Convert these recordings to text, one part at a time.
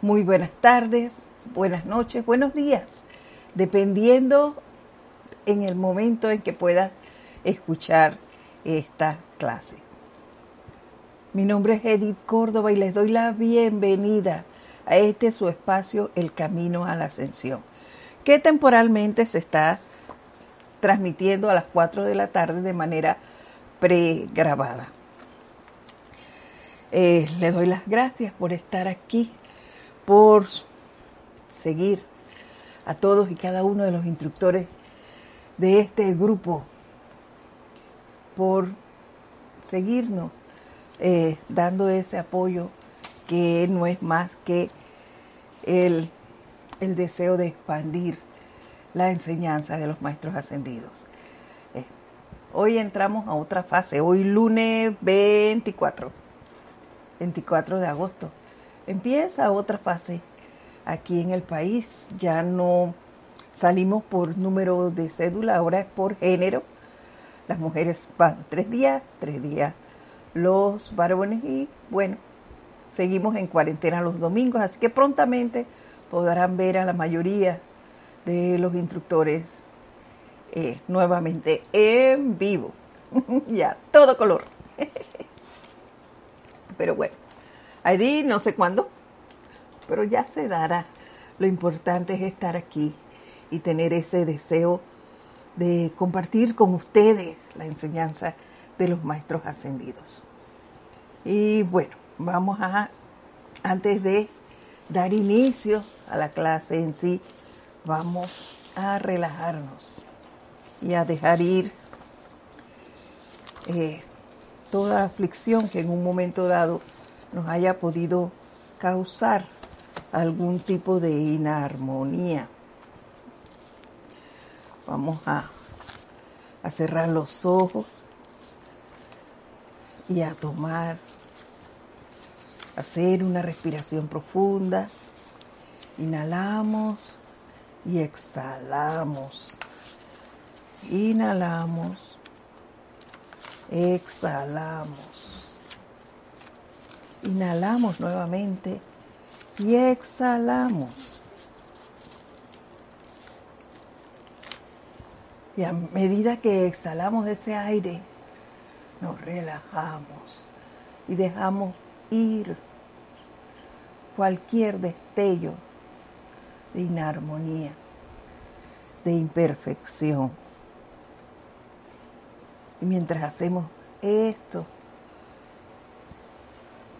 Muy buenas tardes, buenas noches, buenos días, dependiendo en el momento en que puedas escuchar esta clase. Mi nombre es Edith Córdoba y les doy la bienvenida a este su espacio El Camino a la Ascensión, que temporalmente se está transmitiendo a las 4 de la tarde de manera pregrabada. Eh, les doy las gracias por estar aquí por seguir a todos y cada uno de los instructores de este grupo, por seguirnos eh, dando ese apoyo que no es más que el, el, deseo de expandir la enseñanza de los maestros ascendidos. Eh, hoy entramos a otra fase, hoy lunes 24, 24 de agosto empieza otra fase aquí en el país. Ya no salimos por número de cédula, ahora es por género. Las mujeres van tres días, tres días los varones y bueno, seguimos en cuarentena los domingos, así que prontamente podrán ver a la mayoría de los instructores eh, nuevamente en vivo. ya, todo color. Pero bueno. Ahí no sé cuándo, pero ya se dará. Lo importante es estar aquí y tener ese deseo de compartir con ustedes la enseñanza de los maestros ascendidos. Y bueno, vamos a, antes de dar inicio a la clase en sí, vamos a relajarnos y a dejar ir eh, toda aflicción que en un momento dado nos haya podido causar algún tipo de inarmonía. Vamos a, cerrar los ojos y a tomar, hacer una respiración profunda. Inhalamos y exhalamos. Inhalamos, exhalamos. Inhalamos nuevamente y exhalamos. Y a medida que exhalamos ese aire, nos relajamos y dejamos ir cualquier destello de inarmonía, de imperfección. Y mientras hacemos esto,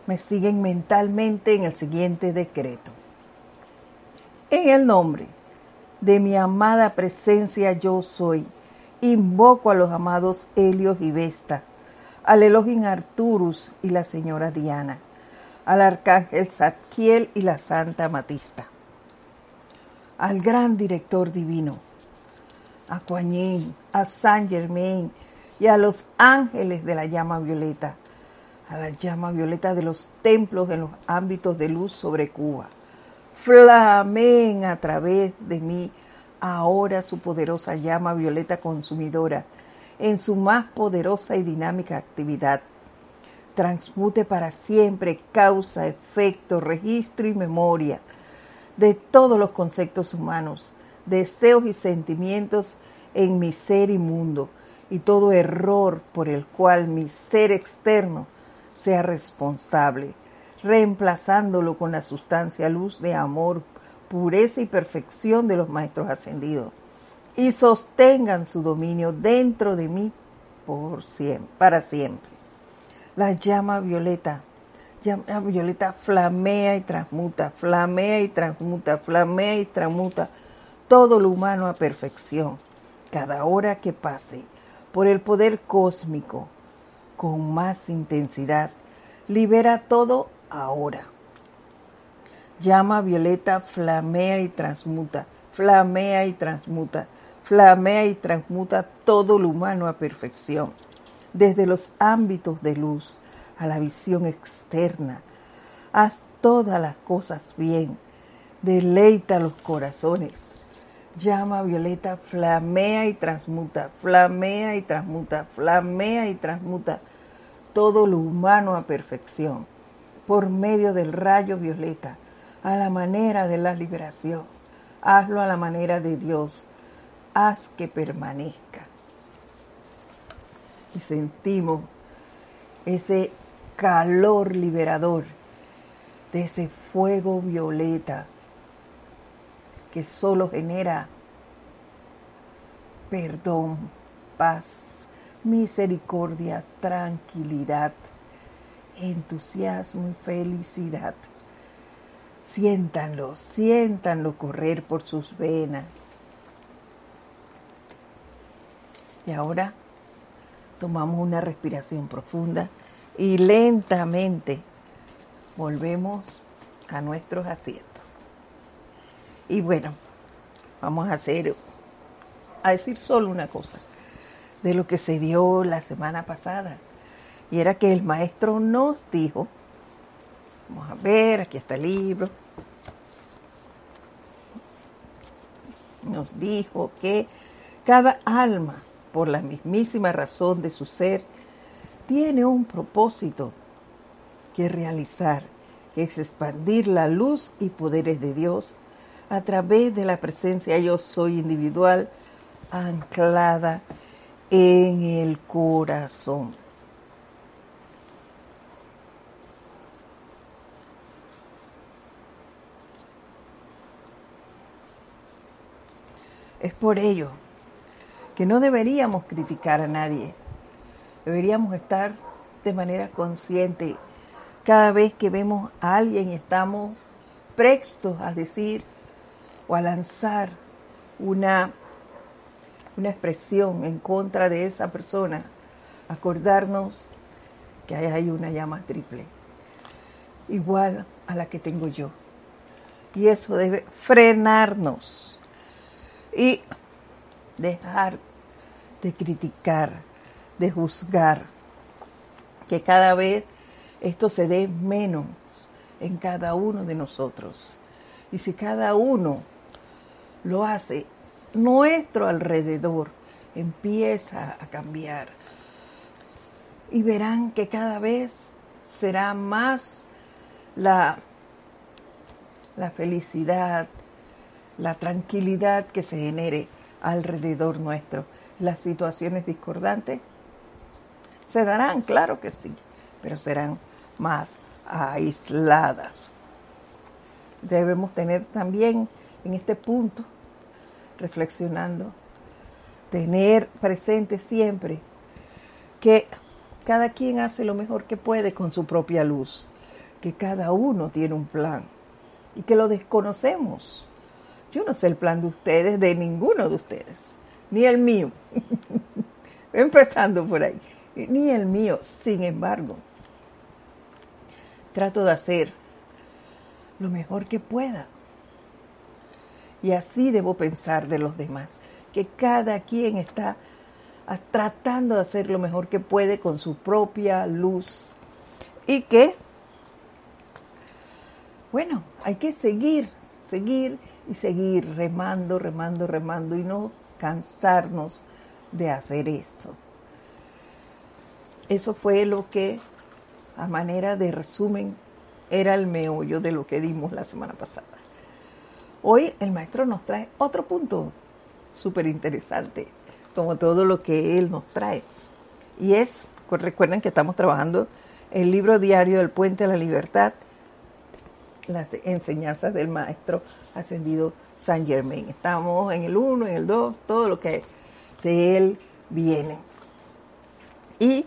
me siguen mentalmente en el siguiente decreto. En el nombre de mi amada presencia yo soy, invoco a los amados Helios y Vesta, al Elohim Arturus y la señora Diana, al arcángel Zadkiel y la santa Matista, al gran director divino, a Kuan a Saint Germain y a los ángeles de la llama violeta, a la llama violeta de los templos en los ámbitos de luz sobre Cuba. Flamen a través de mí ahora su poderosa llama violeta consumidora en su más poderosa y dinámica actividad. Transmute para siempre causa, efecto, registro y memoria de todos los conceptos humanos, deseos y sentimientos en mi ser inmundo y todo error por el cual mi ser externo sea responsable, reemplazándolo con la sustancia luz de amor, pureza y perfección de los maestros ascendidos, y sostengan su dominio dentro de mí por siempre, para siempre. La llama violeta, llama violeta flamea y transmuta, flamea y transmuta, flamea y transmuta todo lo humano a perfección, cada hora que pase, por el poder cósmico, con más intensidad. Libera todo ahora. Llama violeta, flamea y transmuta, flamea y transmuta, flamea y transmuta todo lo humano a perfección, desde los ámbitos de luz a la visión externa. Haz todas las cosas bien, deleita los corazones. Llama violeta, flamea y transmuta, flamea y transmuta, flamea y transmuta todo lo humano a perfección por medio del rayo violeta a la manera de la liberación. Hazlo a la manera de Dios. Haz que permanezca. Y sentimos ese calor liberador de ese fuego violeta que solo genera perdón, paz, misericordia, tranquilidad, entusiasmo y felicidad. Siéntanlo, siéntanlo correr por sus venas. Y ahora tomamos una respiración profunda y lentamente volvemos a nuestros asientos. Y bueno, vamos a hacer, a decir solo una cosa de lo que se dio la semana pasada. Y era que el maestro nos dijo, vamos a ver, aquí está el libro, nos dijo que cada alma, por la mismísima razón de su ser, tiene un propósito que realizar, que es expandir la luz y poderes de Dios a través de la presencia yo soy individual anclada en el corazón. Es por ello que no deberíamos criticar a nadie, deberíamos estar de manera consciente cada vez que vemos a alguien estamos prestos a decir o a lanzar una, una expresión en contra de esa persona, acordarnos que hay una llama triple, igual a la que tengo yo. Y eso debe frenarnos y dejar de criticar, de juzgar, que cada vez esto se dé menos en cada uno de nosotros. Y si cada uno lo hace, nuestro alrededor empieza a cambiar. Y verán que cada vez será más la, la felicidad, la tranquilidad que se genere alrededor nuestro. Las situaciones discordantes se darán, claro que sí, pero serán más aisladas. Debemos tener también en este punto, reflexionando, tener presente siempre que cada quien hace lo mejor que puede con su propia luz, que cada uno tiene un plan y que lo desconocemos. Yo no sé el plan de ustedes, de ninguno de ustedes, ni el mío. Empezando por ahí ni el mío. Sin embargo, trato de hacer lo mejor que pueda. Y así debo pensar de los demás, que cada quien está tratando de hacer lo mejor que puede con su propia luz. Y que, bueno, hay que seguir, seguir y seguir remando, remando, remando y no cansarnos de hacer eso. Eso fue lo que, a manera de resumen, era el meollo de lo que dimos la semana pasada. Hoy el maestro nos trae otro punto súper interesante, como todo lo que él nos trae. Y es, pues recuerden que estamos trabajando el libro diario del Puente a la Libertad, las enseñanzas del maestro ascendido San Germain. Estamos en el 1, en el 2, todo lo que de él viene. Y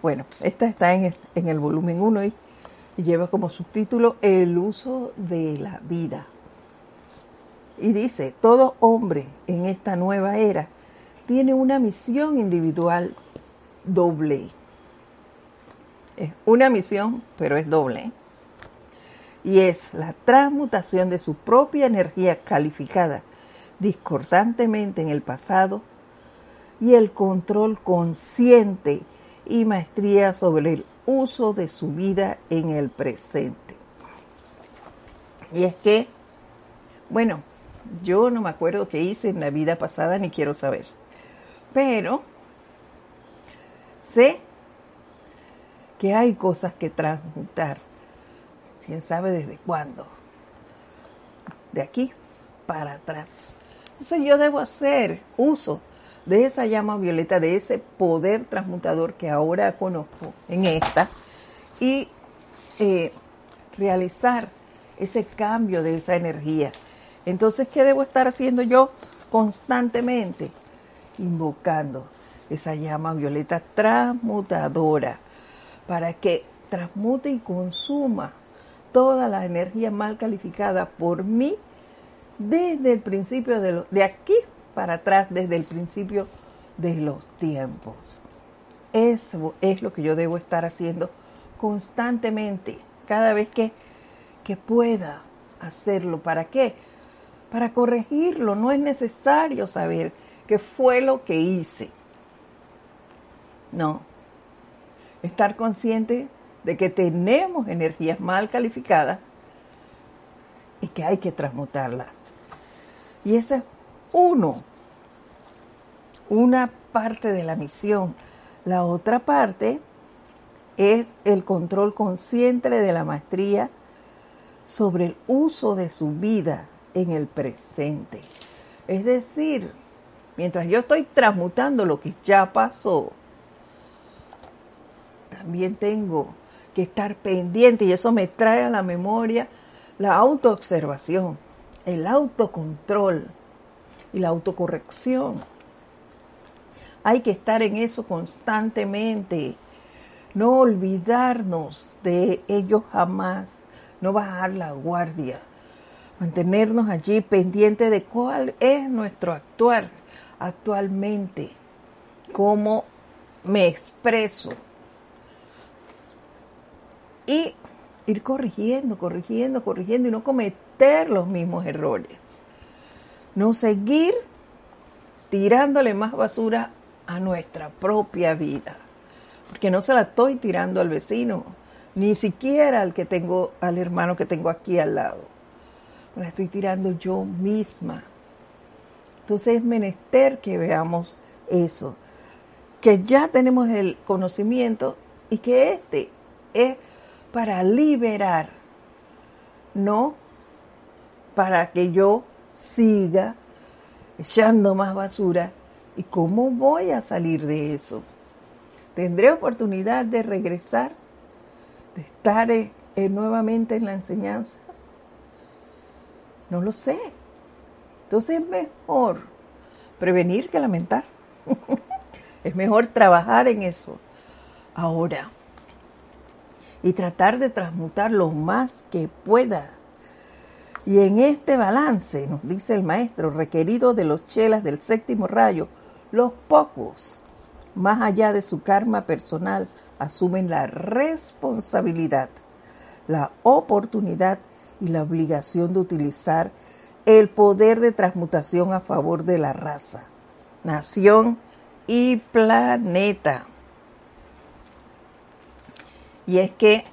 bueno, esta está en el, volumen 1 y, lleva como subtítulo El uso de la vida. Y dice, todo hombre en esta nueva era tiene una misión individual doble. Es una misión, pero es doble. Y es la transmutación de su propia energía calificada discordantemente en el pasado y el control consciente y maestría sobre el uso de su vida en el presente. Y es que, bueno, yo no me acuerdo qué hice en la vida pasada ni quiero saber, pero sé que hay cosas que transmutar, quién sabe desde cuándo, de aquí para atrás. Entonces yo debo hacer uso de esa llama violeta, de ese poder transmutador que ahora conozco en esta y eh, realizar ese cambio de esa energía. Entonces, ¿qué debo estar haciendo yo constantemente? Invocando esa llama violeta transmutadora para que transmute y consuma toda la energía mal calificada por mí desde el principio de, de aquí para atrás, desde el principio de los tiempos. Eso es lo que yo debo estar haciendo constantemente, cada vez que, que pueda hacerlo. ¿Para qué? Para corregirlo. No es necesario saber qué fue lo que hice. No. Estar consciente de que tenemos energías mal calificadas y que hay que transmutarlas. Y ese es uno, una parte de la misión. La otra parte es el control consciente de la maestría sobre el uso de su vida en el presente. Es decir, mientras yo estoy transmutando lo que ya pasó, también tengo que estar pendiente y eso me trae a la memoria la autoobservación, el autocontrol y la autocorrección. Hay que estar en eso constantemente no olvidarnos de ellos jamás, no bajar la guardia, mantenernos allí pendientes de cuál es nuestro actuar actualmente, cómo me expreso y ir corrigiendo, corrigiendo, corrigiendo y no cometer los mismos errores. No seguir tirándole más basura a nuestra propia vida porque no se la estoy tirando al vecino, ni siquiera al que tengo, al hermano que tengo aquí al lado. La estoy tirando yo misma. Entonces es menester que veamos eso, que ya tenemos el conocimiento y que este es para liberar, no para que yo siga echando más basura. ¿Y cómo voy a salir de eso? ¿Tendré oportunidad de regresar, de estar eh, nuevamente en la enseñanza? No lo sé. Entonces es mejor prevenir que lamentar. es mejor trabajar en eso ahora y tratar de transmutar lo más que pueda. Y en este balance, nos dice el maestro, requerido de los chelas del séptimo rayo, los pocos más allá de su karma personal, asumen la responsabilidad, la oportunidad y la obligación de utilizar el poder de transmutación a favor de la raza, nación y planeta. Y es que,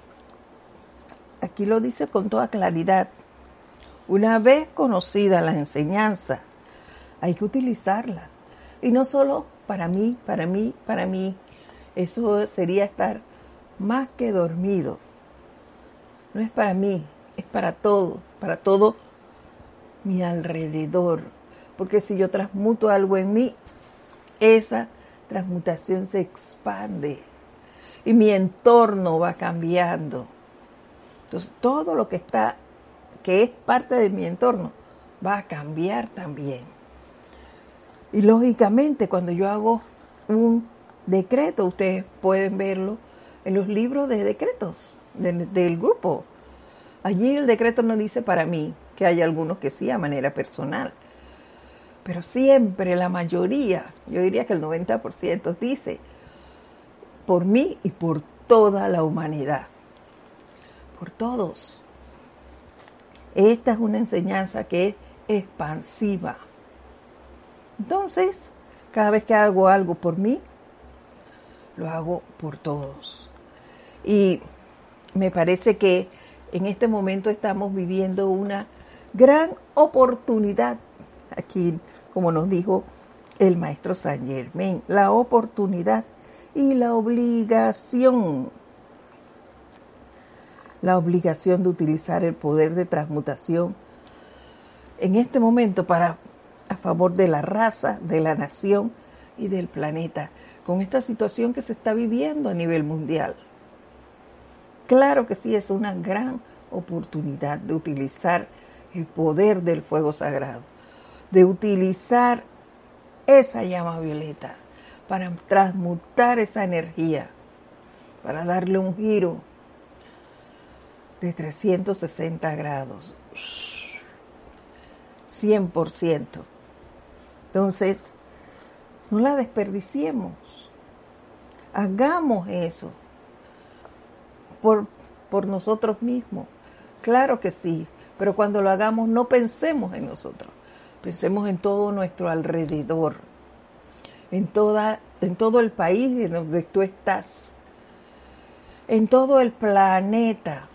aquí lo dice con toda claridad, una vez conocida la enseñanza, hay que utilizarla. Y no solo para mí, para mí, para mí, eso sería estar más que dormido. No es para mí, es para todo, para todo mi alrededor. Porque si yo transmuto algo en mí, esa transmutación se expande y mi entorno va cambiando. Entonces, todo lo que está, que es parte de mi entorno, va a cambiar también. Y lógicamente cuando yo hago un decreto, ustedes pueden verlo en los libros de decretos del, grupo. Allí el decreto no dice para mí, que hay algunos que sí a manera personal. Pero siempre la mayoría, yo diría que el 90% dice por mí y por toda la humanidad. Por todos. Esta es una enseñanza que es expansiva. Entonces, cada vez que hago algo por mí, lo hago por todos. Y me parece que en este momento estamos viviendo una gran oportunidad, aquí como nos dijo el maestro Saint Germain, la oportunidad y la obligación, la obligación de utilizar el poder de transmutación en este momento para a favor de la raza, de la nación y del planeta, con esta situación que se está viviendo a nivel mundial. Claro que sí, es una gran oportunidad de utilizar el poder del fuego sagrado, de utilizar esa llama violeta para transmutar esa energía, para darle un giro de 360 grados, 100%. Entonces, no la desperdiciemos, hagamos eso por, por nosotros mismos. Claro que sí, pero cuando lo hagamos no pensemos en nosotros, pensemos en todo nuestro alrededor, en, toda, en todo el país en donde tú estás, en todo el planeta.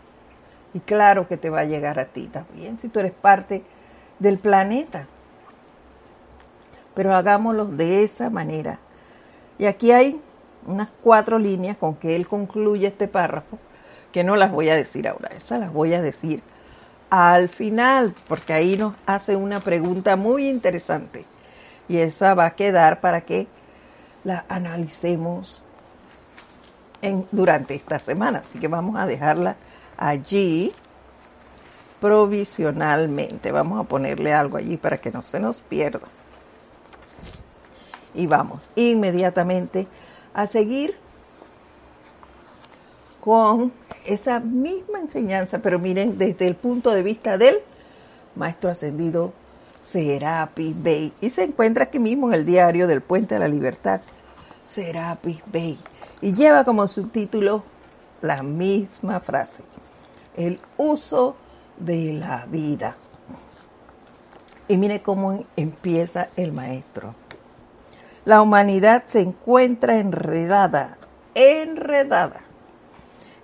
Y claro que te va a llegar a ti también, si tú eres parte del planeta. Pero hagámoslo de esa manera. Y aquí hay unas cuatro líneas con que él concluye este párrafo que no las voy a decir ahora, esas las voy a decir al final, porque ahí nos hace una pregunta muy interesante y esa va a quedar para que la analicemos durante esta semana. Así que vamos a dejarla allí provisionalmente. Vamos a ponerle algo allí para que no se nos pierda. Y vamos inmediatamente a seguir con esa misma enseñanza, pero miren, desde el punto de vista del maestro ascendido Serapis Bey. Y se encuentra aquí mismo en el diario del Puente de la Libertad, Serapis Bey. Y lleva como subtítulo la misma frase, el uso de la vida. Y mire cómo empieza el maestro. La humanidad se encuentra enredada, enredada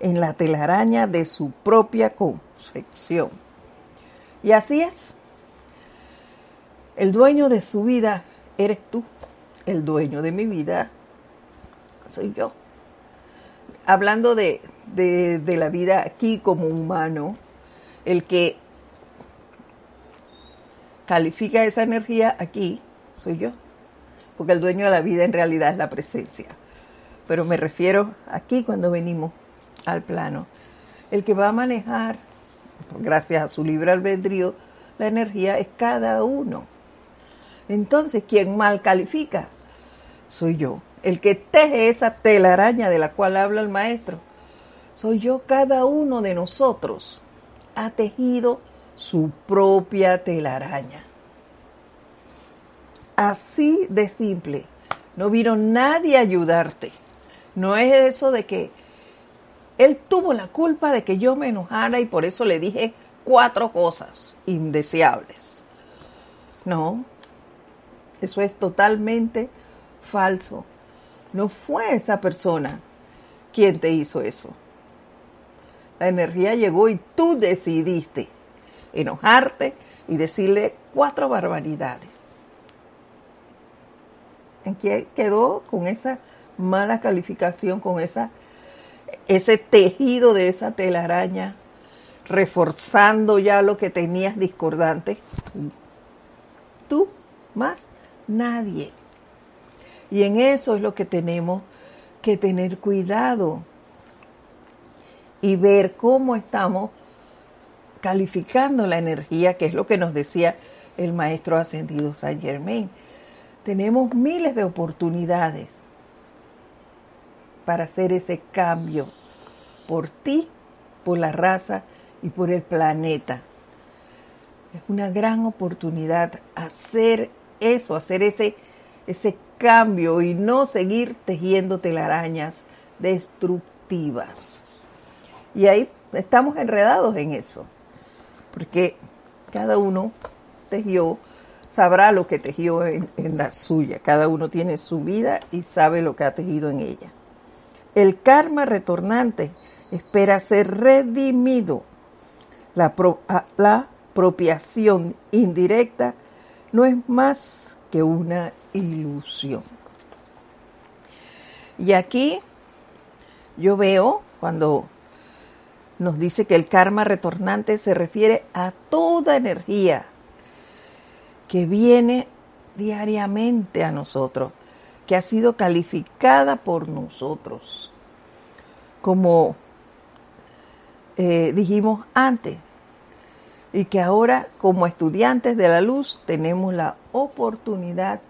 en la telaraña de su propia confección. Y así es. El dueño de su vida eres tú. El dueño de mi vida soy yo. Hablando de, de, la vida aquí como humano, el que califica esa energía aquí soy yo. Porque el dueño de la vida en realidad es la presencia. Pero me refiero aquí cuando venimos al plano. El que va a manejar, gracias a su libre albedrío, la energía es cada uno. Entonces, quien mal califica? Soy yo. El que teje esa telaraña de la cual habla el maestro. Soy yo, cada uno de nosotros ha tejido su propia telaraña. Así de simple. No vino nadie a ayudarte. No es eso de que él tuvo la culpa de que yo me enojara y por eso le dije cuatro cosas indeseables. No, eso es totalmente falso. No fue esa persona quien te hizo eso. La energía llegó y tú decidiste enojarte y decirle cuatro barbaridades. ¿En qué quedó con esa mala calificación, con esa ese tejido de esa telaraña, reforzando ya lo que tenías discordante. Tú, más nadie. Y en eso es lo que tenemos que tener cuidado y ver cómo estamos calificando la energía, que es lo que nos decía el maestro ascendido Saint Germain. Tenemos miles de oportunidades para hacer ese cambio por ti, por la raza y por el planeta. Es una gran oportunidad hacer eso, hacer ese, ese cambio y no seguir tejiendo telarañas destructivas. Y ahí estamos enredados en eso, porque cada uno tejió, sabrá lo que tejió en, en la suya, cada uno tiene su vida y sabe lo que ha tejido en ella. El karma retornante espera ser redimido. La, la apropiación indirecta no es más que una ilusión. Y aquí yo veo cuando nos dice que el karma retornante se refiere a toda energía que viene diariamente a nosotros, que ha sido calificada por nosotros. Como eh, dijimos antes, y que ahora como estudiantes de la luz tenemos la oportunidad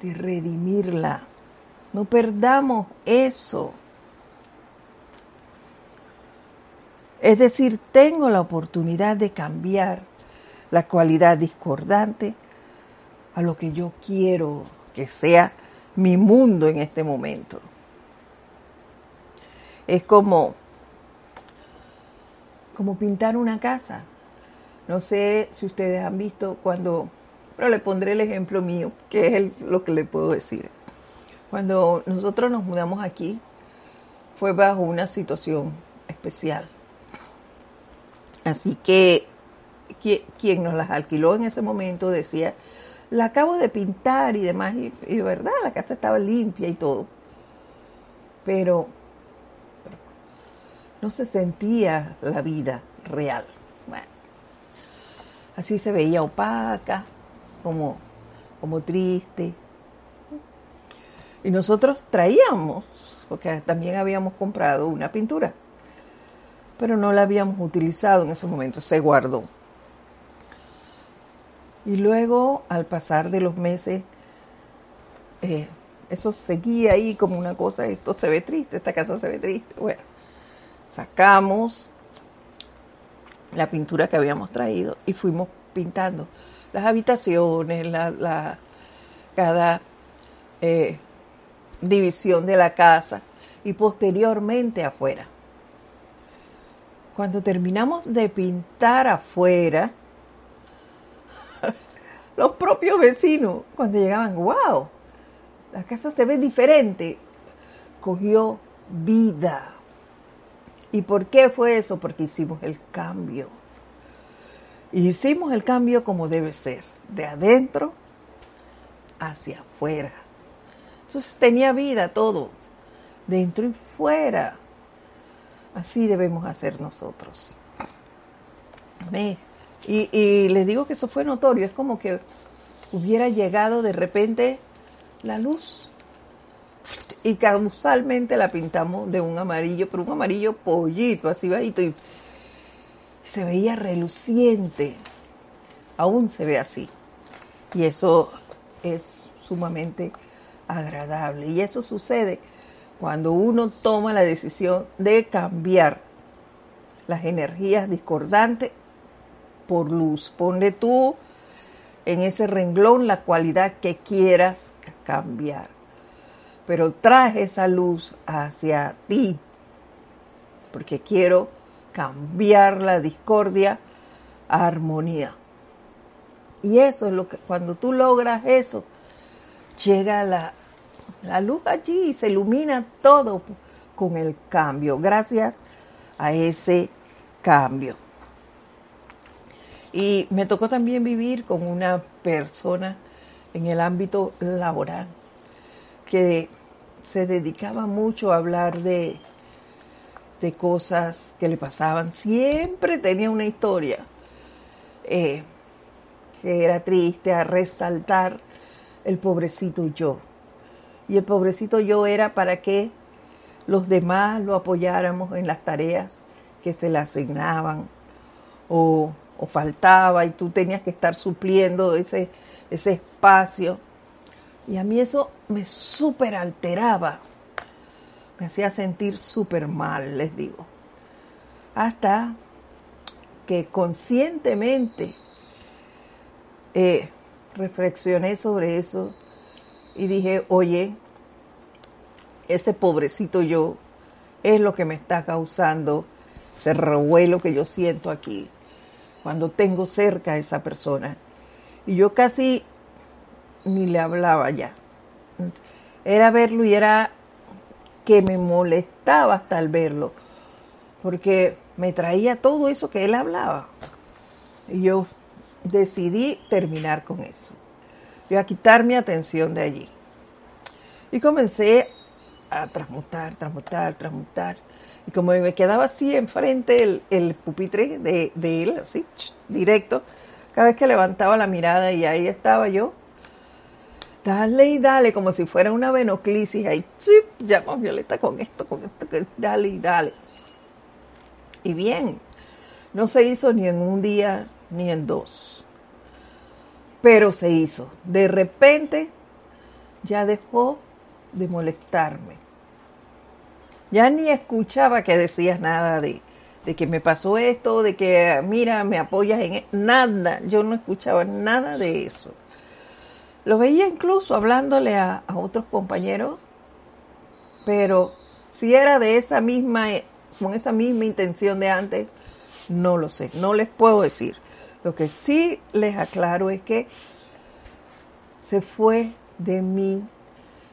de redimirla. No perdamos eso. Es decir, tengo la oportunidad de cambiar la cualidad discordante a lo que yo quiero que sea mi mundo en este momento. Es como, como pintar una casa. No sé si ustedes han visto cuando, pero le pondré el ejemplo mío, que es lo que le puedo decir. Cuando nosotros nos mudamos aquí, fue bajo una situación especial. Así que quien nos las alquiló en ese momento decía, la acabo de pintar y demás, y, de verdad la casa estaba limpia y todo. Pero, pero no se sentía la vida real. Así se veía opaca, como, como triste. Y nosotros traíamos, porque también habíamos comprado una pintura, pero no la habíamos utilizado en ese momento, se guardó. Y luego, al pasar de los meses, eh, eso seguía ahí como una cosa, esto se ve triste, esta casa se ve triste. Bueno, sacamos la pintura que habíamos traído y fuimos pintando las habitaciones, la, cada eh, división de la casa y posteriormente afuera. Cuando terminamos de pintar afuera, los propios vecinos, cuando llegaban, wow, la casa se ve diferente, cogió vida. ¿Y por qué fue eso? Porque hicimos el cambio. hicimos el cambio como debe ser, de adentro hacia afuera. Entonces tenía vida todo, dentro y fuera. Así debemos hacer nosotros. Y, y les digo que eso fue notorio, es como que hubiera llegado de repente la luz y causalmente la pintamos de un amarillo, pero un amarillo pollito, así bajito, y se veía reluciente. Aún se ve así. Y eso es sumamente agradable. Y eso sucede cuando uno toma la decisión de cambiar las energías discordantes por luz. Ponle tú en ese renglón la cualidad que quieras cambiar pero traje esa luz hacia ti, porque quiero cambiar la discordia a armonía. Y eso es lo que, cuando tú logras eso, llega la, la luz allí y se ilumina todo con el cambio, gracias a ese cambio. Y me tocó también vivir con una persona en el ámbito laboral que se dedicaba mucho a hablar de, de cosas que le pasaban. Siempre tenía una historia eh, que era triste, a resaltar el pobrecito yo. Y el pobrecito yo era para que los demás lo apoyáramos en las tareas que se le asignaban o, o faltaba y tú tenías que estar supliendo ese, ese espacio y a mí eso me súper alteraba. Me hacía sentir súper mal, les digo. Hasta que conscientemente eh, reflexioné sobre eso y dije, oye, ese pobrecito yo es lo que me está causando ese revuelo que yo siento aquí cuando tengo cerca a esa persona. Y yo casi ni le hablaba ya. Era verlo y era que me molestaba hasta el verlo, porque me traía todo eso que él hablaba. Y yo decidí terminar con eso. Yo a quitar mi atención de allí. Y comencé a transmutar, transmutar, transmutar. Y como me quedaba así enfrente el, el pupitre de, de él, así, directo, Cada vez que levantaba la mirada y ahí estaba yo, dale y dale, como si fuera una venoclisis, ahí, ¡chip! llama Violeta con esto, con esto, dale y dale. Y bien, no se hizo ni en un día ni en dos, pero se hizo. De repente ya dejó de molestarme. Ya ni escuchaba que decías nada de, de que me pasó esto, de que mira, me apoyas en e-". nada, yo no escuchaba nada de eso. Lo veía incluso hablándole a, otros compañeros, pero si era de esa misma, con esa misma intención de antes, no lo sé, no les puedo decir. Lo que sí les aclaro es que se fue de mí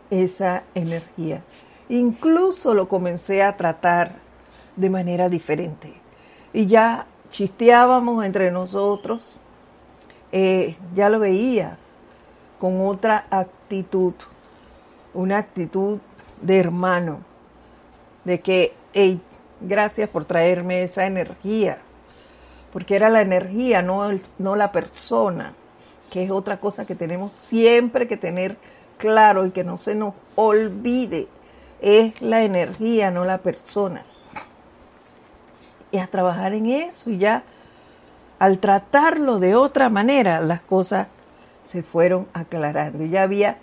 esa energía. Incluso lo comencé a tratar de manera diferente. Y ya chisteábamos entre nosotros, eh, ya lo veía con otra actitud, una actitud de hermano, de que, gracias por traerme esa energía, porque era la energía, no, no la persona, que es otra cosa que tenemos siempre que tener claro y que no se nos olvide, es la energía, no la persona y a trabajar en eso y ya al tratarlo de otra manera las cosas se fueron aclarando. Ya había,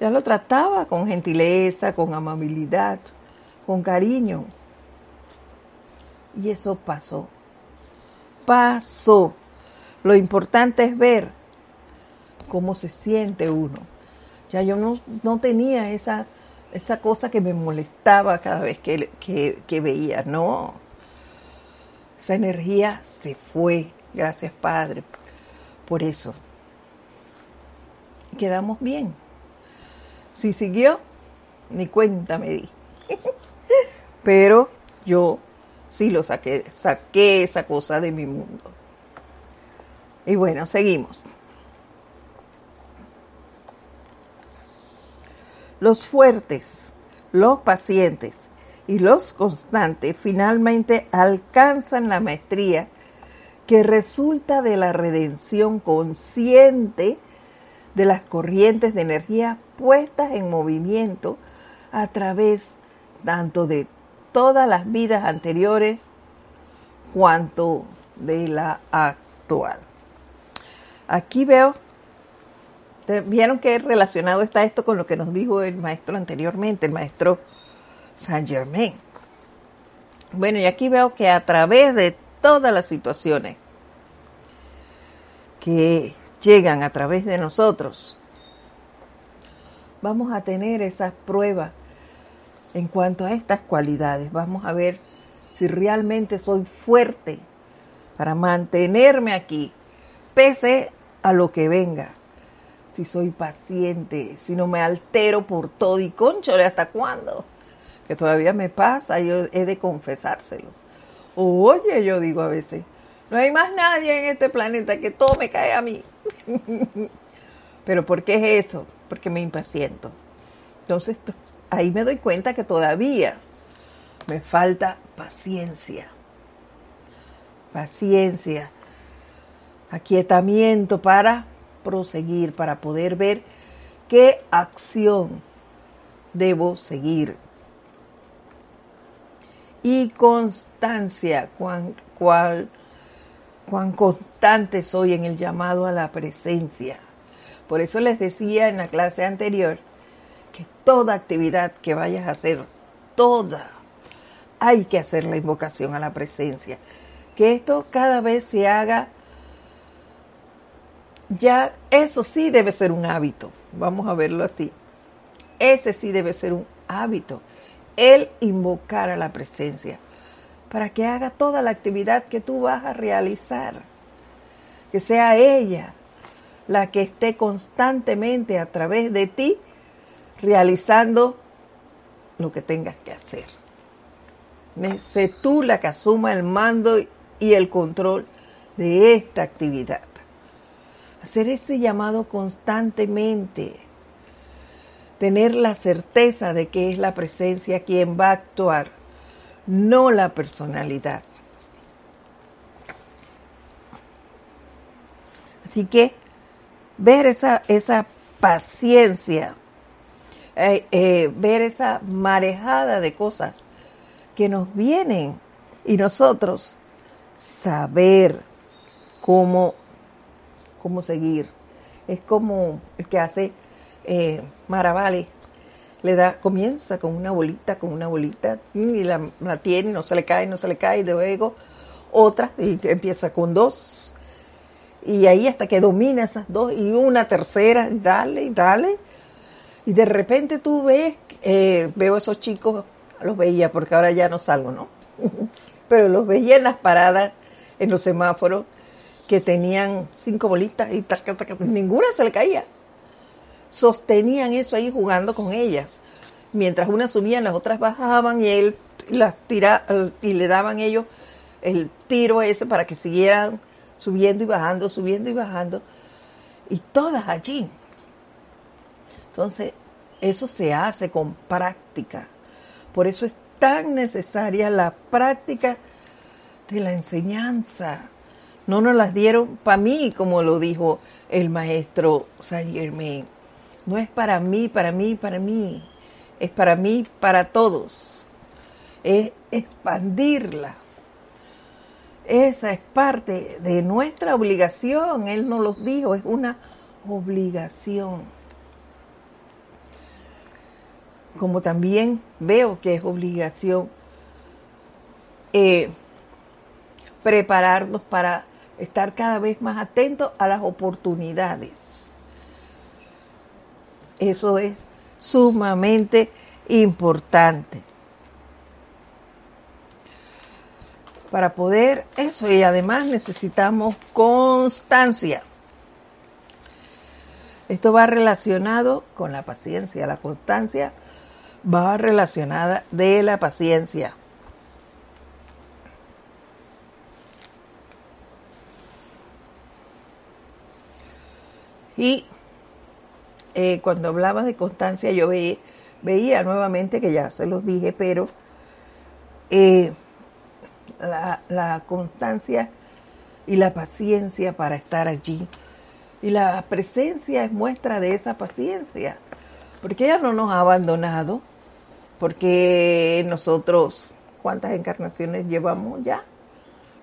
ya lo trataba con gentileza, con amabilidad, con cariño. Y eso pasó. Pasó. Lo importante es ver cómo se siente uno. Ya yo no, no tenía esa, esa cosa que me molestaba cada vez que, que veía. No, esa energía se fue. Gracias, Padre, por eso. Quedamos bien. Si siguió, ni cuenta me di. Pero yo sí lo saqué, saqué esa cosa de mi mundo. Y bueno, seguimos. Los fuertes, los pacientes y los constantes finalmente alcanzan la maestría que resulta de la redención consciente de las corrientes de energía puestas en movimiento a través tanto de todas las vidas anteriores cuanto de la actual. Aquí veo, vieron que relacionado está esto con lo que nos dijo el maestro anteriormente, el maestro Saint Germain. Bueno, y aquí veo que a través de todas las situaciones que llegan a través de nosotros, vamos a tener esas pruebas en cuanto a estas cualidades. Vamos a ver si realmente soy fuerte para mantenerme aquí, pese a lo que venga. Si soy paciente, si no me altero por todo y conchole, ¿hasta cuándo? que todavía me pasa, yo he de confesárselos. Oye, yo digo a veces, no hay más nadie en este planeta que todo me cae a mí. Pero ¿por qué es eso? Porque me impaciento. Entonces ahí me doy cuenta que todavía me falta paciencia. Paciencia. Aquietamiento para proseguir, para poder ver qué acción debo seguir y constancia, cuán, cuán constante soy en el llamado a la presencia. Por eso les decía en la clase anterior que toda actividad que vayas a hacer, toda, hay que hacer la invocación a la presencia. Que esto cada vez se haga, ya eso sí debe ser un hábito, vamos a verlo así. Ese sí debe ser un hábito el invocar a la presencia para que haga toda la actividad que tú vas a realizar. Que sea ella la que esté constantemente a través de ti realizando lo que tengas que hacer. Sé tú la que asuma el mando y el control de esta actividad. Hacer ese llamado constantemente tener la certeza de que es la presencia quien va a actuar, no la personalidad. Así que ver esa, esa paciencia, eh, eh, ver esa marejada de cosas que nos vienen y nosotros saber cómo, cómo seguir. Es como el que hace eh, Maravale, le da, comienza con una bolita, con una bolita, y la, la tiene, no se le cae, no se le cae, y luego otra, y empieza con dos, y ahí hasta que domina esas dos, y una tercera, y dale, y dale, y de repente tú ves, eh, veo esos chicos, los veía, porque ahora ya no salgo, ¿no? Pero los veía en las paradas, en los semáforos, que tenían cinco bolitas y ninguna se le caía sostenían eso ahí jugando con ellas. Mientras unas subían, las otras bajaban y él las tira y le daban ellos el tiro ese para que siguieran subiendo y bajando, subiendo y bajando. Y todas allí. Entonces, eso se hace con práctica. Por eso es tan necesaria la práctica de la enseñanza. No nos las dieron para mí, como lo dijo el maestro Saint Germain. No es para mí, para mí, para mí. Es para mí, para todos. Es expandirla. Esa es parte de nuestra obligación. Él nos lo dijo, es una obligación. Como también veo que es obligación eh, prepararnos para estar cada vez más atentos a las oportunidades eso es sumamente importante. Para poder eso y además necesitamos constancia. Esto va relacionado con la paciencia. La constancia va relacionada de la paciencia. Y eh, cuando hablaba de constancia yo veía nuevamente, que ya se los dije, pero eh, la, constancia y la paciencia para estar allí. Y la presencia es muestra de esa paciencia, porque ella no nos ha abandonado, porque nosotros, ¿cuántas encarnaciones llevamos ya?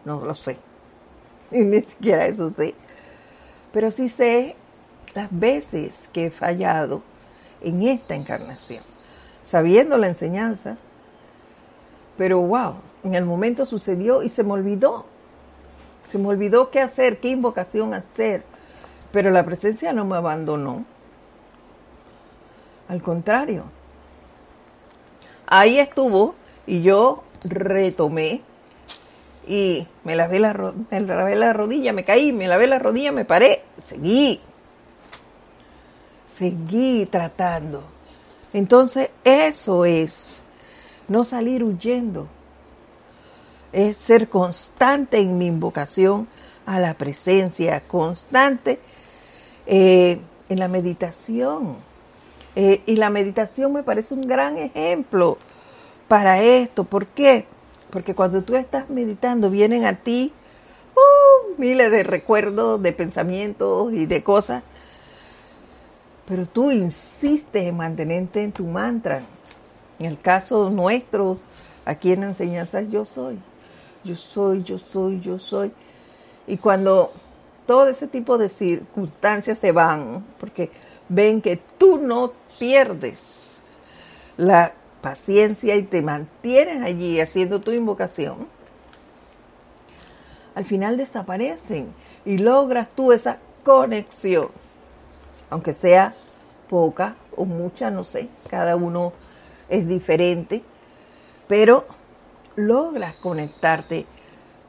No lo sé, ni siquiera eso sé, pero sí sé las veces que he fallado en esta encarnación, sabiendo la enseñanza, pero wow, en el momento sucedió y se me olvidó. Se me olvidó qué hacer, qué invocación hacer, pero la presencia no me abandonó. Al contrario, ahí estuvo y yo retomé y me lavé la, me lavé la rodilla, me caí, me lavé la rodilla, me paré, seguí seguí tratando. Entonces eso es no salir huyendo, es ser constante en mi invocación a la presencia, constante eh, en la meditación. Eh, y la meditación me parece un gran ejemplo para esto. ¿Por qué? Porque cuando tú estás meditando vienen a ti uh, miles de recuerdos, de pensamientos y de cosas pero tú insistes en mantenerte en tu mantra. En el caso nuestro, aquí en la enseñanza, yo soy. Yo soy, yo soy, yo soy. Y cuando todo ese tipo de circunstancias se van, porque ven que tú no pierdes la paciencia y te mantienes allí haciendo tu invocación, al final desaparecen y logras tú esa conexión aunque sea poca o mucha, no sé, cada uno es diferente, pero logras conectarte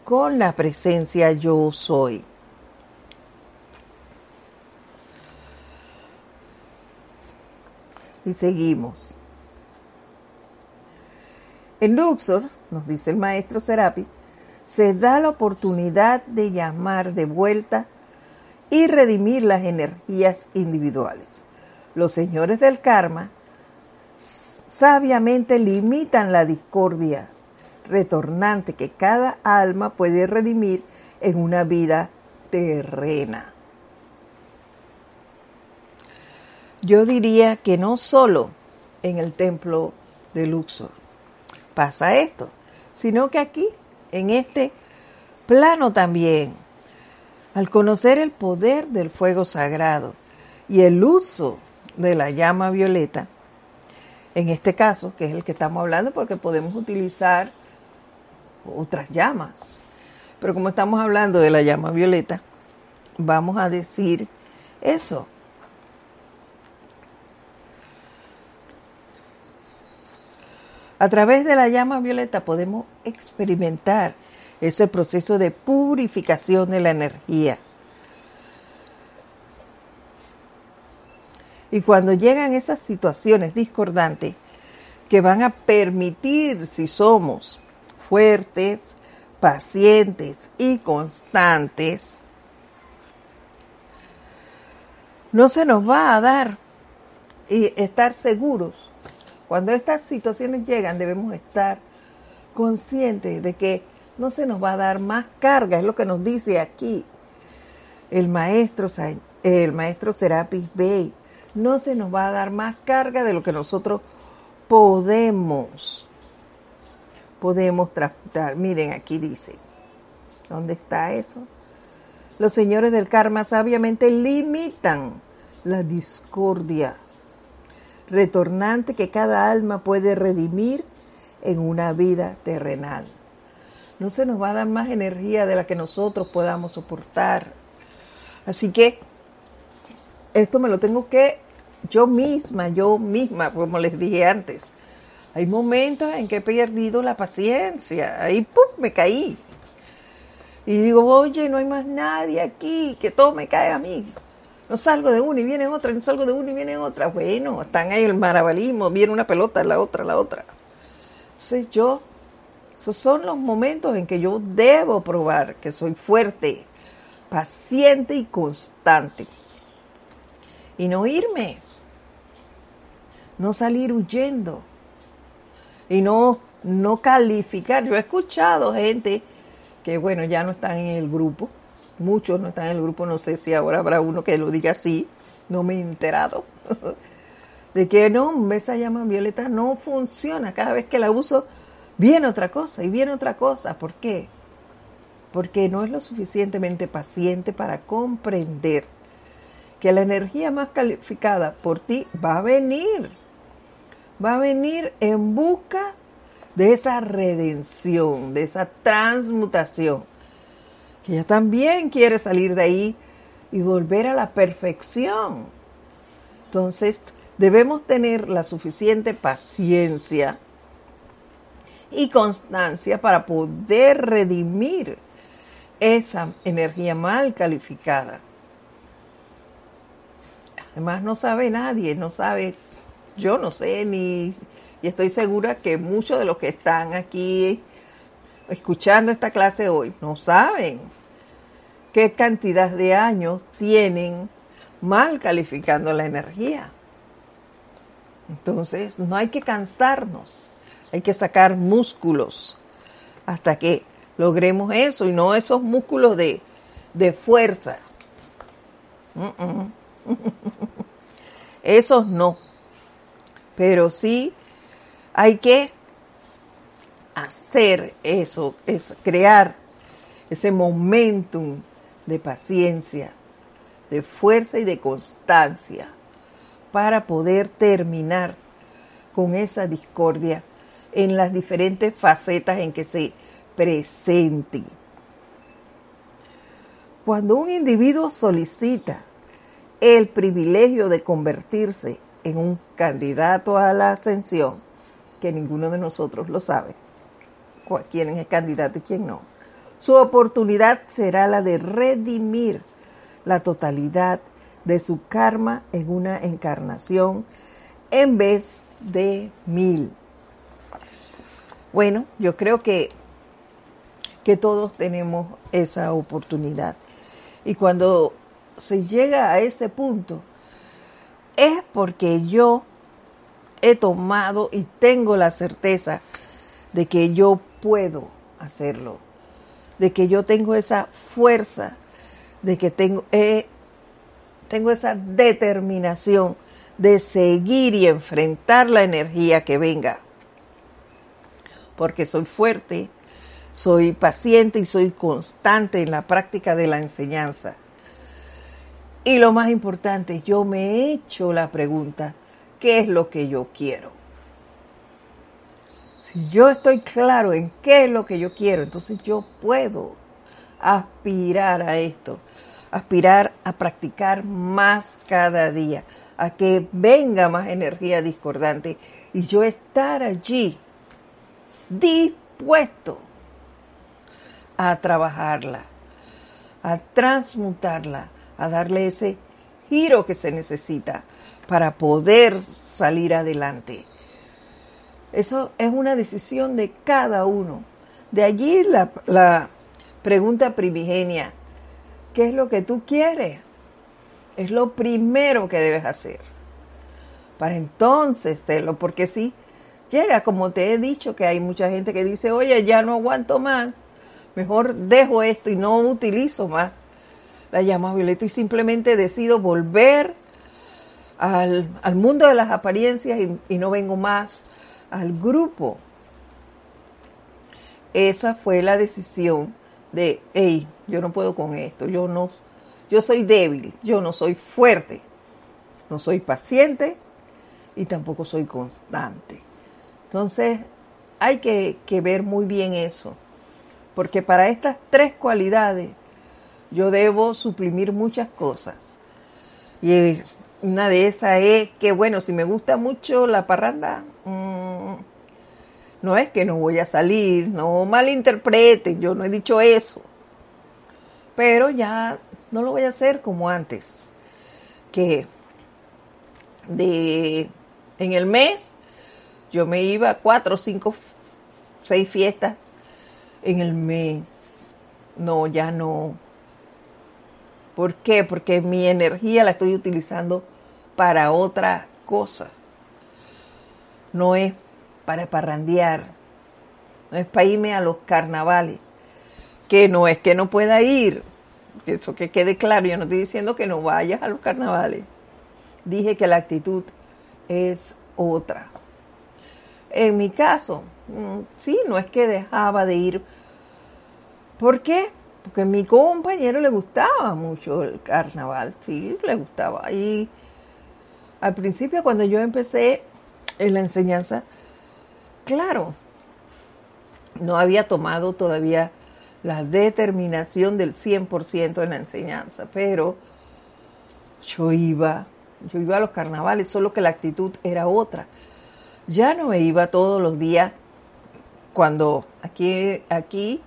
con la presencia yo soy. Y seguimos. En Luxor, nos dice el maestro Serapis, se da la oportunidad de llamar de vuelta y redimir las energías individuales. Los señores del karma sabiamente limitan la discordia retornante que cada alma puede redimir en una vida terrena. Yo diría que no solo en el templo de Luxor pasa esto, sino que aquí, en este plano también, al conocer el poder del fuego sagrado y el uso de la llama violeta, en este caso, que es el que estamos hablando, porque podemos utilizar otras llamas. Pero como estamos hablando de la llama violeta, vamos a decir eso. A través de la llama violeta podemos experimentar ese proceso de purificación de la energía. Y cuando llegan esas situaciones discordantes que van a permitir, si somos fuertes, pacientes y constantes, no se nos va a dar y estar seguros. Cuando estas situaciones llegan debemos estar conscientes de que no se nos va a dar más carga, es lo que nos dice aquí el maestro, el maestro Serapis Bey. No se nos va a dar más carga de lo que nosotros podemos podemos transmutar. Miren, aquí dice, ¿dónde está eso? Los señores del karma sabiamente limitan la discordia retornante que cada alma puede redimir en una vida terrenal. No se nos va a dar más energía de la que nosotros podamos soportar. Así que esto me lo tengo que yo misma, yo misma, como les dije antes, hay momentos en que he perdido la paciencia, ahí ¡pum! me caí. Y digo, oye, no hay más nadie aquí, que todo me cae a mí. No salgo de una y viene otra, no salgo de una y viene otra. Bueno, están ahí el maravalismo, viene una pelota, la otra, la otra. Entonces yo, esos son los momentos en que yo debo probar que soy fuerte, paciente y constante. Y no irme, no salir huyendo y no, no calificar. Yo he escuchado gente que, bueno, ya no están en el grupo, muchos no están en el grupo, no sé si ahora habrá uno que lo diga así, no me he enterado, de que no, esa llama violeta no funciona, cada vez que la uso viene otra cosa y viene otra cosa, ¿por qué? Porque no es lo suficientemente paciente para comprender que la energía más calificada por ti va a venir va a venir en busca de esa redención, de esa transmutación, que ella también quiere salir de ahí y volver a la perfección. Entonces, debemos tener la suficiente paciencia y constancia para poder redimir esa energía mal calificada. Además, no sabe nadie, no sabe yo no sé ni, y estoy segura que muchos de los que están aquí escuchando esta clase hoy no saben qué cantidad de años tienen mal calificando la energía. Entonces, no hay que cansarnos, hay que sacar músculos hasta que logremos eso y no esos músculos de, de fuerza. Esos no pero sí hay que hacer eso, es crear ese momentum de paciencia, de fuerza y de constancia para poder terminar con esa discordia en las diferentes facetas en que se presente. Cuando un individuo solicita el privilegio de convertirse en un candidato a la ascensión, que ninguno de nosotros lo sabe, quién es el candidato y quién no. Su oportunidad será la de redimir la totalidad de su karma en una encarnación en vez de mil. Bueno, yo creo que, que todos tenemos esa oportunidad. Y cuando se llega a ese punto, es porque yo he tomado y tengo la certeza de que yo puedo hacerlo, de que yo tengo esa fuerza, de que tengo, tengo esa determinación de seguir y enfrentar la energía que venga. Porque soy fuerte, soy paciente y soy constante en la práctica de la enseñanza. Y lo más importante, yo me he hecho la pregunta, ¿qué es lo que yo quiero? Si yo estoy claro en qué es lo que yo quiero, entonces yo puedo aspirar a esto, aspirar a practicar más cada día, a que venga más energía discordante y yo estar allí dispuesto a trabajarla, a transmutarla, a darle ese giro que se necesita para poder salir adelante. Eso es una decisión de cada uno. De allí la, la pregunta primigenia, ¿qué es lo que tú quieres? Es lo primero que debes hacer. Para entonces, lo porque si llega, como te he dicho, que hay mucha gente que dice, oye, ya no aguanto más, mejor dejo esto y no utilizo más la llama violeta y simplemente decido volver al, mundo de las apariencias y, no vengo más al grupo. Esa fue la decisión de, hey, yo no puedo con esto, yo no, yo soy débil, yo no soy fuerte, no soy paciente y tampoco soy constante. Entonces, hay que, que ver muy bien eso, porque para estas tres cualidades yo debo suprimir muchas cosas. Y una de esas es que, bueno, si me gusta mucho la parranda, mm, no es que no voy a salir, no malinterpreten, yo no he dicho eso. Pero ya no lo voy a hacer como antes, que de en el mes yo me iba a cuatro, cinco, seis fiestas en el mes. No, ya no. ¿Por qué? Porque mi energía la estoy utilizando para otra cosa. No es para parrandear, no es para irme a los carnavales, que no es que no pueda ir, eso que quede claro, yo no estoy diciendo que no vayas a los carnavales, dije que la actitud es otra. En mi caso, mm, sí, no es que dejaba de ir. ¿Por qué? Porque a mi compañero le gustaba mucho el carnaval, sí, le gustaba. Y al principio cuando yo empecé en la enseñanza, claro, no había tomado todavía la determinación del 100% en la enseñanza, pero yo iba, yo iba a los carnavales, solo que la actitud era otra. Ya no me iba todos los días cuando aquí, aquí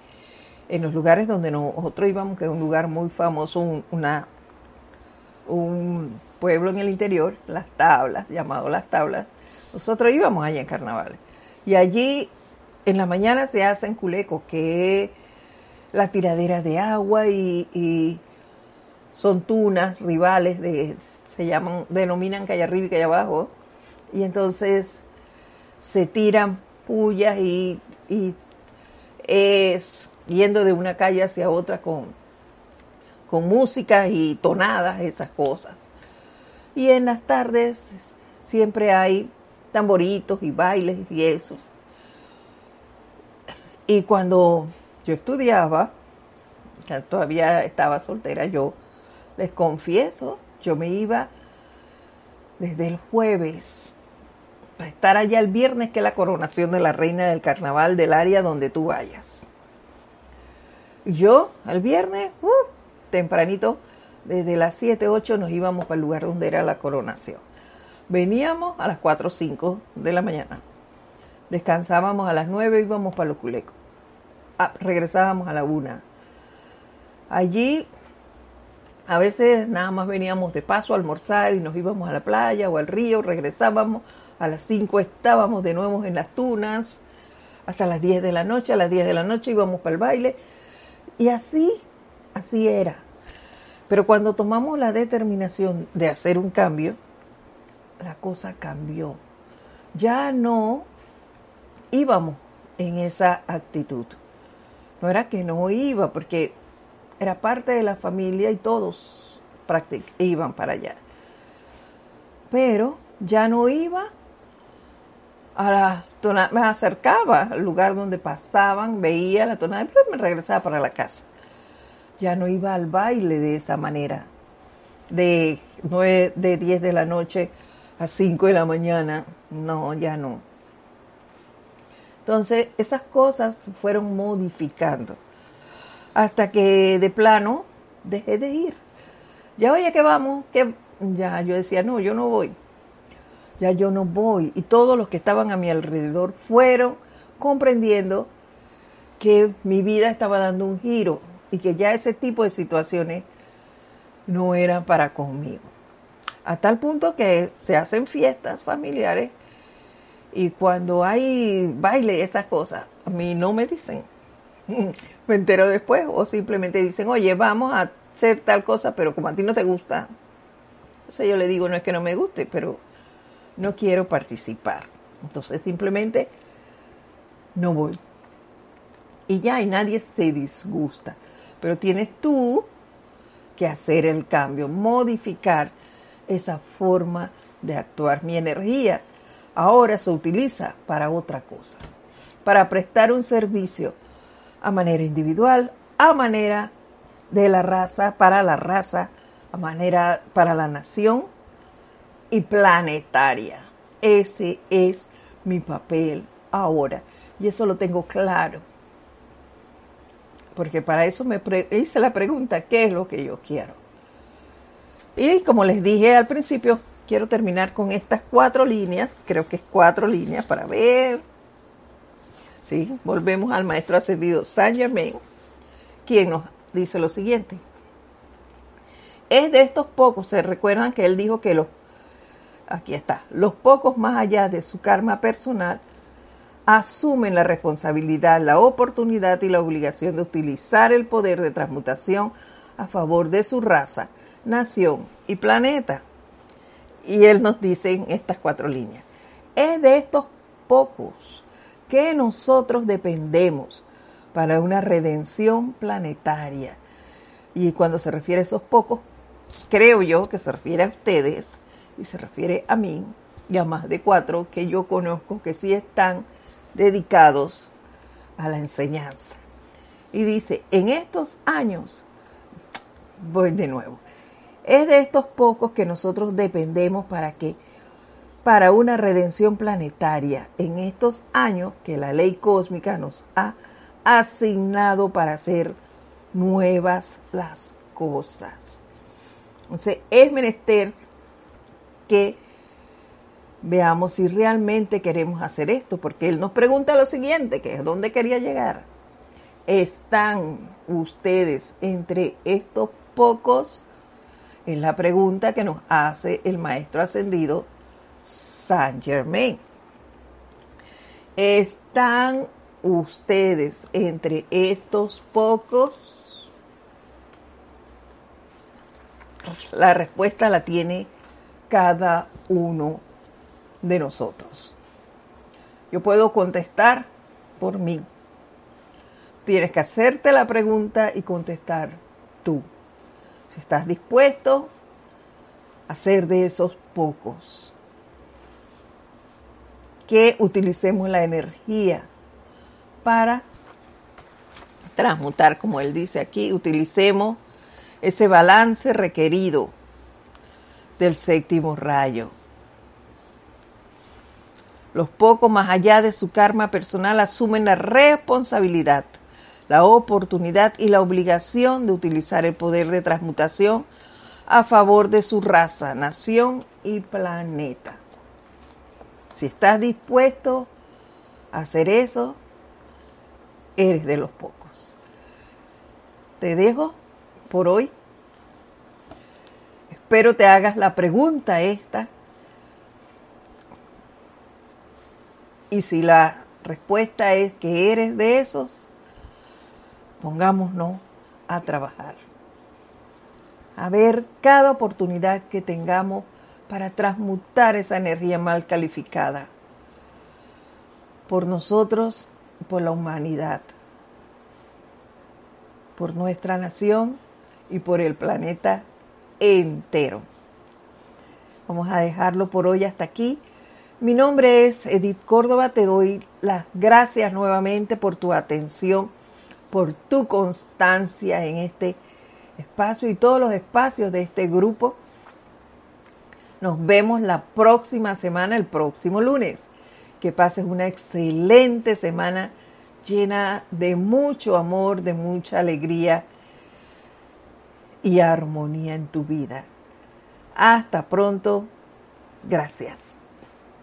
en los lugares donde nosotros íbamos, que es un lugar muy famoso, un, pueblo en el interior, Las Tablas, llamado Las Tablas, nosotros íbamos allá en carnavales. Y allí en la mañana se hacen culecos, que la tiradera de agua y, son tunas rivales, de, se llaman, denominan que hay arriba y que hay abajo. Y entonces se tiran pullas y es yendo de una calle hacia otra con, con música y tonadas, esas cosas. Y en las tardes siempre hay tamboritos y bailes y eso. Y cuando yo estudiaba, todavía estaba soltera, yo les confieso, yo me iba desde el jueves para estar allá el viernes, que es la coronación de la reina del carnaval del área donde tú vayas. Yo, el viernes, uh, tempranito, desde las 7, 8 nos íbamos para el lugar donde era la coronación. Veníamos a las 4 o 5 de la mañana. Descansábamos a las 9, íbamos para los culecos. Ah, regresábamos a la 1. Allí, a veces nada más veníamos de paso a almorzar y nos íbamos a la playa o al río, regresábamos. A las 5 estábamos de nuevo en las tunas. Hasta las 10 de la noche. A las 10 de la noche íbamos para el baile y así, así era. Pero cuando tomamos la determinación de hacer un cambio, la cosa cambió. Ya no íbamos en esa actitud. No era que no iba, porque era parte de la familia y todos iban para allá. pero ya no iba a la me acercaba al lugar donde pasaban, veía la tonada y me regresaba para la casa. Ya no iba al baile de esa manera, de, 9, de 10 de la noche a 5 de la mañana, no, ya no. Entonces, esas cosas fueron modificando hasta que de plano dejé de ir. Ya oye que vamos, que ya yo decía, no, yo no voy. Ya yo no voy. Y todos los que estaban a mi alrededor fueron comprendiendo que mi vida estaba dando un giro y que ya ese tipo de situaciones no eran para conmigo. A tal punto que se hacen fiestas familiares y cuando hay baile, esas cosas, a mí no me dicen. Me entero después o simplemente dicen, oye, vamos a hacer tal cosa, pero como a ti no te gusta. Entonces yo le digo, no es que no me guste, pero no quiero participar. Entonces simplemente no voy. Y ya, y nadie se disgusta. Pero tienes tú que hacer el cambio, modificar esa forma de actuar. Mi energía ahora se utiliza para otra cosa, para prestar un servicio a manera individual, a manera de la raza, para la raza, a manera para la nación y planetaria. Ese es mi papel ahora. Y eso lo tengo claro. Porque para eso me hice la pregunta, ¿qué es lo que yo quiero? Y como les dije al principio, quiero terminar con estas cuatro líneas, creo que es cuatro líneas para ver. ¿Sí? Volvemos al maestro ascendido Saint Germain, quien nos dice lo siguiente. Es de estos pocos, se recuerdan que él dijo que los, aquí está, los pocos más allá de su karma personal, asumen la responsabilidad, la oportunidad y la obligación de utilizar el poder de transmutación a favor de su raza, nación y planeta. Y él nos dice en estas cuatro líneas, es de estos pocos que nosotros dependemos para una redención planetaria. Y cuando se refiere a esos pocos, creo yo que se refiere a ustedes y se refiere a mí y a más de cuatro que yo conozco que sí están dedicados a la enseñanza. Y dice, en estos años, voy de nuevo, es de estos pocos que nosotros dependemos para que, para una redención planetaria, en estos años que la ley cósmica nos ha asignado para hacer nuevas las cosas. Entonces, es menester que veamos si realmente queremos hacer esto, porque él nos pregunta lo siguiente, que es dónde quería llegar. ¿Están ustedes entre estos pocos? Es la pregunta que nos hace el maestro ascendido Saint Germain. ¿Están ustedes entre estos pocos? La respuesta la tiene cada uno de nosotros. Yo puedo contestar por mí. Tienes que hacerte la pregunta y contestar tú. Si estás dispuesto a ser de esos pocos. Que utilicemos la energía para transmutar, como él dice aquí, utilicemos ese balance requerido del séptimo rayo los pocos, más allá de su karma personal, asumen la responsabilidad, la oportunidad y la obligación de utilizar el poder de transmutación a favor de su raza, nación y planeta. Si estás dispuesto a hacer eso, eres de los pocos. Te dejo por hoy. Espero te hagas la pregunta esta Y si la respuesta es que eres de esos, pongámonos a trabajar. A ver cada oportunidad que tengamos para transmutar esa energía mal calificada por nosotros y por la humanidad, por nuestra nación y por el planeta entero. Vamos a dejarlo por hoy hasta aquí. Mi nombre es Edith Córdoba, te doy las gracias nuevamente por tu atención, por tu constancia en este espacio y todos los espacios de este grupo. Nos vemos la próxima semana, el próximo lunes. Que pases una excelente semana llena de mucho amor, de mucha alegría y armonía en tu vida. Hasta pronto. Gracias.